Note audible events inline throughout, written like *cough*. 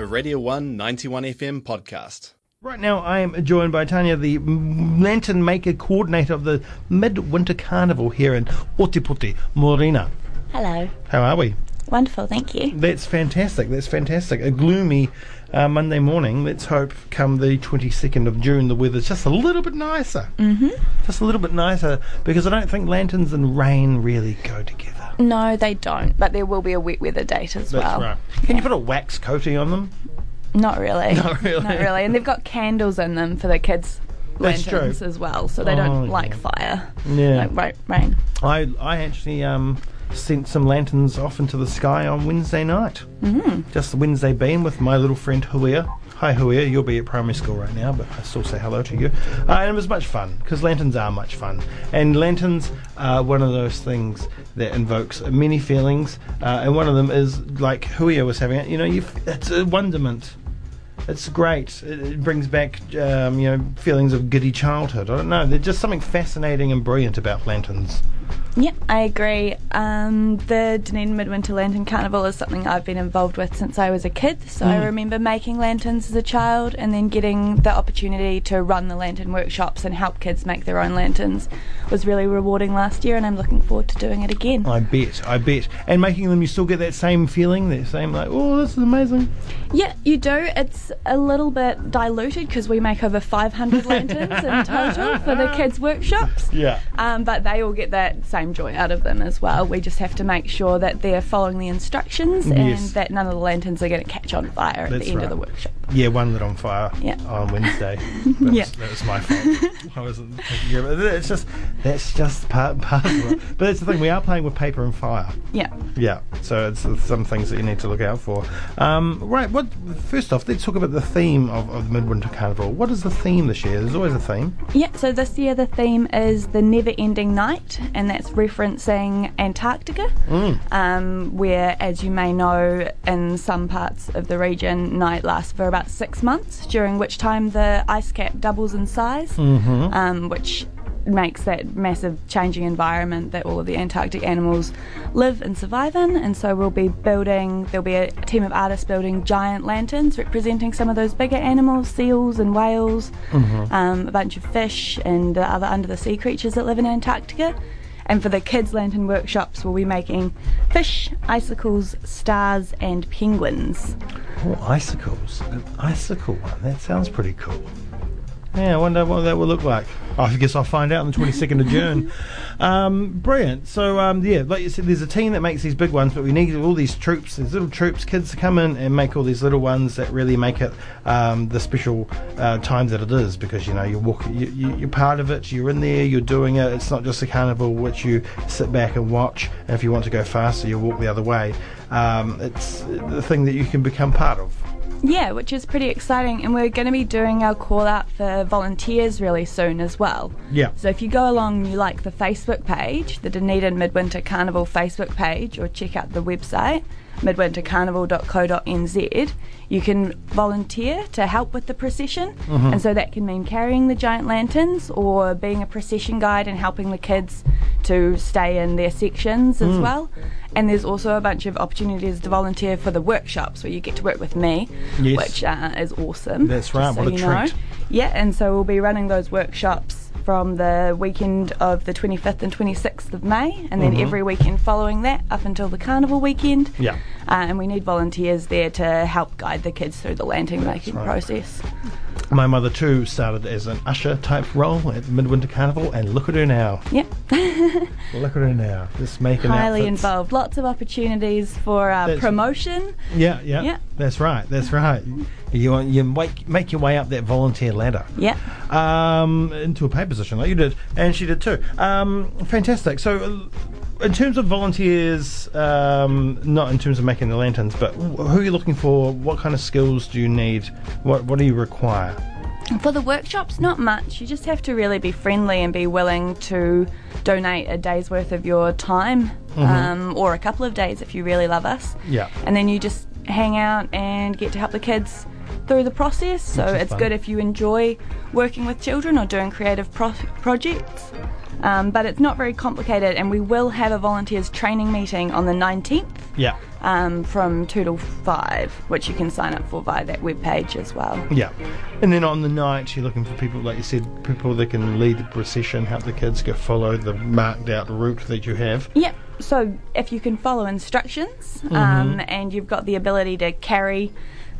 a Radio 1 91 FM podcast. Right now, I am joined by Tanya, the lantern maker coordinator of the Midwinter Carnival here in Ōtepoti, Morena. Hello. How are we? Wonderful, thank you. That's fantastic. That's fantastic. A gloomy uh, Monday morning. Let's hope come the 22nd of June the weather's just a little bit nicer. hmm Just a little bit nicer because I don't think lanterns and rain really go together. No, they don't, but there will be a wet weather date as That's well. right. Can you put a wax coating on them? Not really. *laughs* Not really. Not really. And they've got candles in them for the kids' lanterns as well, so they Oh, don't yeah. like fire. Yeah. Like ra- rain. I I actually um, sent some lanterns off into the sky on Wednesday night. Mm-hmm. Just the Wednesday beam with my little friend Huia. Hi Huia, you'll be at primary school right now, but I still say hello to you. Uh, and it was much fun because lanterns are much fun, and lanterns are one of those things that invokes many feelings. Uh, and one of them is like Huia was having. It. You know, you it's a wonderment. It's great. It, it brings back, um, you know, feelings of giddy childhood. I don't know. There's just something fascinating and brilliant about lanterns. Yeah, I agree. Um, the Dunedin Midwinter Lantern Carnival is something I've been involved with since I was a kid. So I Mm. remember making lanterns as a child and then getting the opportunity to run the lantern workshops and help kids make their own lanterns was really rewarding last year and I'm looking forward to doing it again. I bet, I bet. And making them, you still get that same feeling, that same like, oh, this is amazing. Yeah, you do. It's a little bit diluted because we make over 500 lanterns in *laughs* total for the kids' workshops. Yeah. Um, but they all get that same joy out of them as well. We just have to make sure that they're following the instructions and Yes. that none of the lanterns are going to catch on fire at That's the end right. of the workshop. Yeah, one lit on fire Yeah. on Wednesday. *laughs* That, Yeah. was, that was my fault. I wasn't care of it. It's just that's just part part of it. But that's the thing. We are playing with paper and fire. Yeah. Yeah. So it's, it's some things that you need to look out for. Um, right. What? First off, let's talk about the theme of, of the Midwinter Carnival. What is the theme this year? There's always a theme. Yeah, so this year the theme is the never ending night, and that's referencing Antarctica, Mm. um, where, as you may know, in some parts of the region, night lasts for about six months, during which time the ice cap doubles in size, Mm-hmm. um, which makes that massive changing environment that all of the Antarctic animals live and survive in. And so we'll be building, there'll be a team of artists building giant lanterns representing some of those bigger animals, seals and whales, um, a bunch of fish and uh, other under the sea creatures that live in Antarctica. And for the kids' lantern workshops, we'll be making fish, icicles, stars, and penguins. Oh, icicles. An icicle one. That sounds pretty cool. Yeah, I wonder what that will look like. I guess I'll find out on the 22nd of *laughs* June. Um, brilliant. So, um, yeah, like you said, there's a team that makes these big ones, but we need all these troops, these little troops, kids to come in and make all these little ones that really make it um, the special uh, time that it is because, you know, you walk, you, you, you're part of it, you're in there, you're doing it. It's not just a carnival which you sit back and watch, and if you want to go faster, you walk the other way. Um, it's the thing that you can become part of. Yeah, which is pretty exciting. And we're going to be doing our call out for volunteers really soon as well. Yeah. So if you go along and you like the Facebook page, the Dunedin Midwinter Carnival Facebook page, or check out the website, midwintercarnival.co.nz, you can volunteer to help with the procession. And so that can mean carrying the giant lanterns or being a procession guide and helping the kids to stay in their sections as well. And there's also a bunch of opportunities to volunteer for the workshops where you get to work with me, Yes. which uh, is awesome. That's right, so what a you know. treat. Yeah, and so we'll be running those workshops from the weekend of the 25th and 26th of May, and then Mhm. every weekend following that up until the carnival weekend. Yeah. Uh, and we need volunteers there to help guide the kids through the lantern making right. process. My mother too started as an usher type role at the Midwinter Carnival, and look at her now. Yep. *laughs* Look at her now, just making Highly outfits. involved. Lots of opportunities for uh, promotion. Yeah, yeah, Yeah. That's right. That's right. You you make make your way up that volunteer ladder. Yeah. Um, into a pay position like you did, and she did too. Um, fantastic. So, in terms of volunteers, um, not in terms of making the lanterns, but who are you looking for? What kind of skills do you need? What What do you require? For the workshops, not much. You just have to really be friendly and be willing to donate a day's worth of your time, um, or a couple of days if you really love us. Yeah. And then you just hang out and get to help the kids through the process. So it's fun. good if you enjoy working with children or doing creative pro- projects. Um, but it's not very complicated, and we will have a volunteers training meeting on the 19th Yeah. um, from 2 till 5, which you can sign up for via that webpage as well. Yeah. And then on the night, you're looking for people, like you said, people that can lead the procession, help the kids go follow the marked out route that you have. Yep. So if you can follow instructions um, and you've got the ability to carry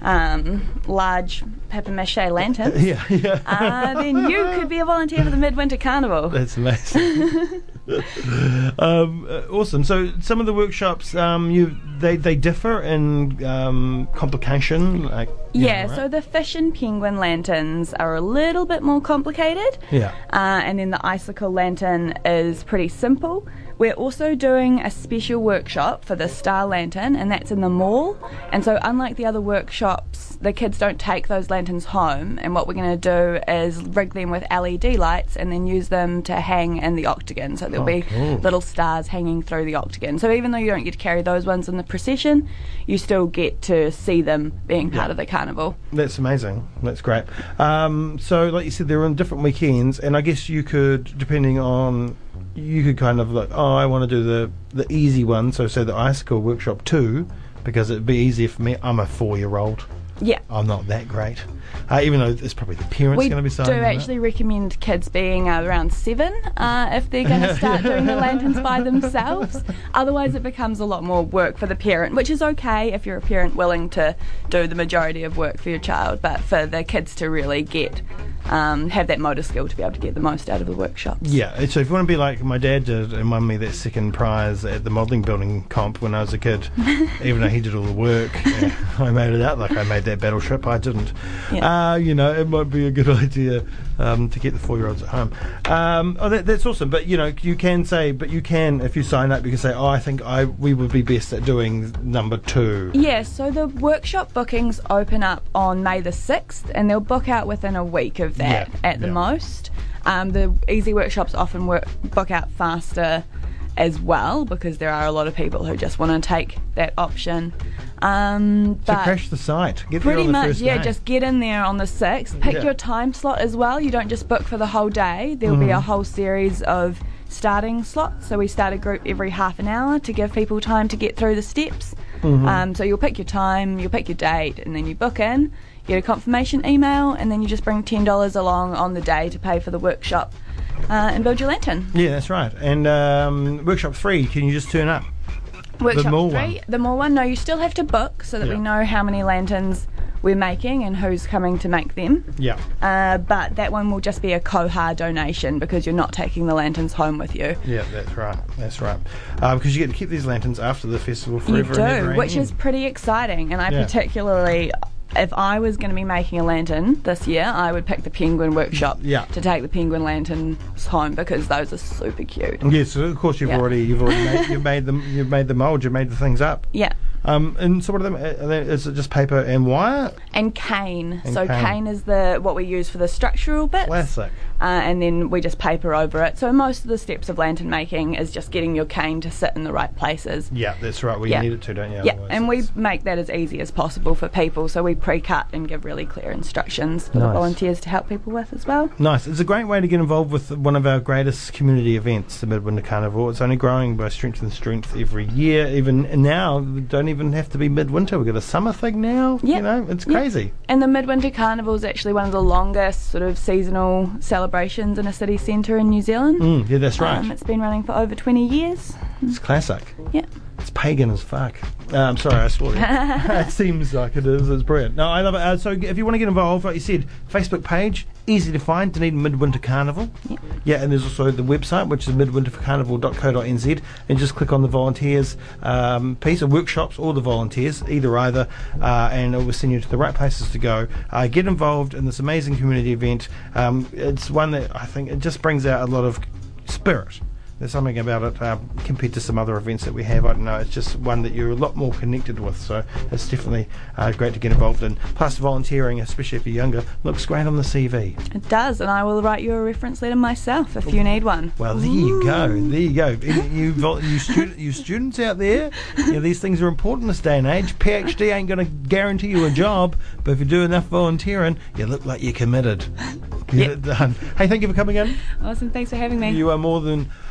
um, large papier mache lanterns, *laughs* Yeah, yeah. uh, then you could be a volunteer for the Midwinter Carnival. *laughs* That's amazing. *laughs* um, uh, awesome. So some of the workshops, um, you they they differ in um, complication. Like Yeah, know, so the fish and penguin lanterns are a little bit more complicated. Yeah. Uh, and then the icicle lantern is pretty simple. We're also doing a special workshop for the star lantern, and that's in the mall. And so, unlike the other workshops, the kids don't take those lanterns home. And what we're going to do is rig them with LED lights and then use them to hang in the octagon. So there'll Oh, be little stars hanging through the octagon. So even though you don't get to carry those ones in the procession, you still get to see them being part Yeah. of the carnival. That's amazing. That's great. Um, so, like you said, they're on different weekends, and I guess you could, depending on, you could kind of like, oh, I want to do the the easy one. So, say the icicle workshop two, because it'd be easier for me. I'm a four year old. Yeah. I'm not that great. Uh, even though it's probably the parents we going to be do signing. up. actually recommend kids being uh, around seven uh, if they're going *laughs* to start doing the lanterns by themselves. Otherwise, it becomes a lot more work for the parent, which is okay if you're a parent willing to do the majority of work for your child. But for the kids to really get um, have that motor skill to be able to get the most out of the workshop. Yeah, so if you want to be like my dad did and won me that second prize at the modelling building comp when I was a kid, *laughs* even though he did all the work, *laughs* yeah, I made it out like I made that battleship. I didn't. Yeah. Uh, you know, it might be a good *laughs* idea um, to get the four year olds at home. Um, oh, that, that's awesome. But, you know, you can say, but you can, if you sign up, you can say, oh, I think I we would be best at doing number two. Yeah, so the workshop bookings open up on May the 6th and they'll book out within a week of that Yeah, at the yeah. most. Um, the easy workshops often work, book out faster as well because there are a lot of people who just want to take that option. Um, So crash the site. Get there pretty much, yeah, day. just get in there on the 6th. Pick Yeah. your time slot as well. You don't just book for the whole day, there'll be Mm-hmm. a whole series of starting slots. So we start a group every half an hour to give people time to get through the steps. Mm-hmm. Um, so you'll pick your time, you'll pick your date, and then you book in, get a confirmation email, and then you just bring $10 along on the day to pay for the workshop uh, and build your lantern. Yeah, that's right. And um, workshop three, can you just turn up? Workshop mall three, one. the more one, no, you still have to book so that Yeah. we know how many lanterns we're making and who's coming to make them. Yeah. Uh, but that one will just be a Koha donation because you're not taking the lanterns home with you. Yeah, that's right. That's right. Uh, because you get to keep these lanterns after the festival You forever. and ever do, which is pretty exciting. And I Yeah. particularly, if I was going to be making a lantern this year, I would pick the Penguin Workshop Yeah. to take the Penguin lanterns home because those are super cute. Yes, of course you've Yeah. already you've already made, you've made them you've made the mold you've made the things up. Yeah. Um, and so what are them? Is it just paper and wire? And cane. And so cane. cane. is the what we use for the structural bits. Classic. Uh, and then we just paper over it. So most of the steps of lantern making is just getting your cane to sit in the right places. Yeah, that's right. Well, Yeah. need it to, don't you? Yeah, Otherwise and we make that as easy as possible for people. So we pre-cut and give really clear instructions for Nice. the volunteers to help people with as well. Nice. It's a great way to get involved with one of our greatest community events, the Midwinter Carnival. It's only growing by strength and strength every year. Even now, we don't even have to be midwinter. We've got a summer thing now. Yeah. You know, it's Yeah. crazy. And the Midwinter Carnival is actually one of the longest sort of seasonal celebrations in a city centre in New Zealand. Mm, yeah, that's right. Um, it's been running for over 20 years. it's classic. Yeah. It's pagan as fuck. Uh, I'm sorry, I swore. there. *laughs* it seems like it is. It's brilliant. No, I love it. Uh, so if you want to get involved, like you said, Facebook page, easy to find, Dunedin Midwinter Carnival. Yeah. Yeah, and there's also the website, which is midwintercarnival.co.nz, and just click on the volunteers um, piece, of workshops, or the volunteers, either either, uh, and it will send you to the right places to go. Uh, get involved in this amazing community event. Um, it's one that I think it just brings out a lot of spirit. There's something about it uh, compared to some other events that we have. I don't know. It's just one that you're a lot more connected with. So it's definitely uh, great to get involved in. Plus, volunteering, especially if you're younger, looks great on the CV. It does, and I will write you a reference letter myself if you need one. Well, there you go. There you go. You, you, stu- *laughs* you students out there, you know, these things are important this day and age. PhD ain't going to guarantee you a job, but if you do enough volunteering, you look like you're committed. Get Yep. it done. Hey, thank you for coming in. Awesome. Thanks for having me. You are more than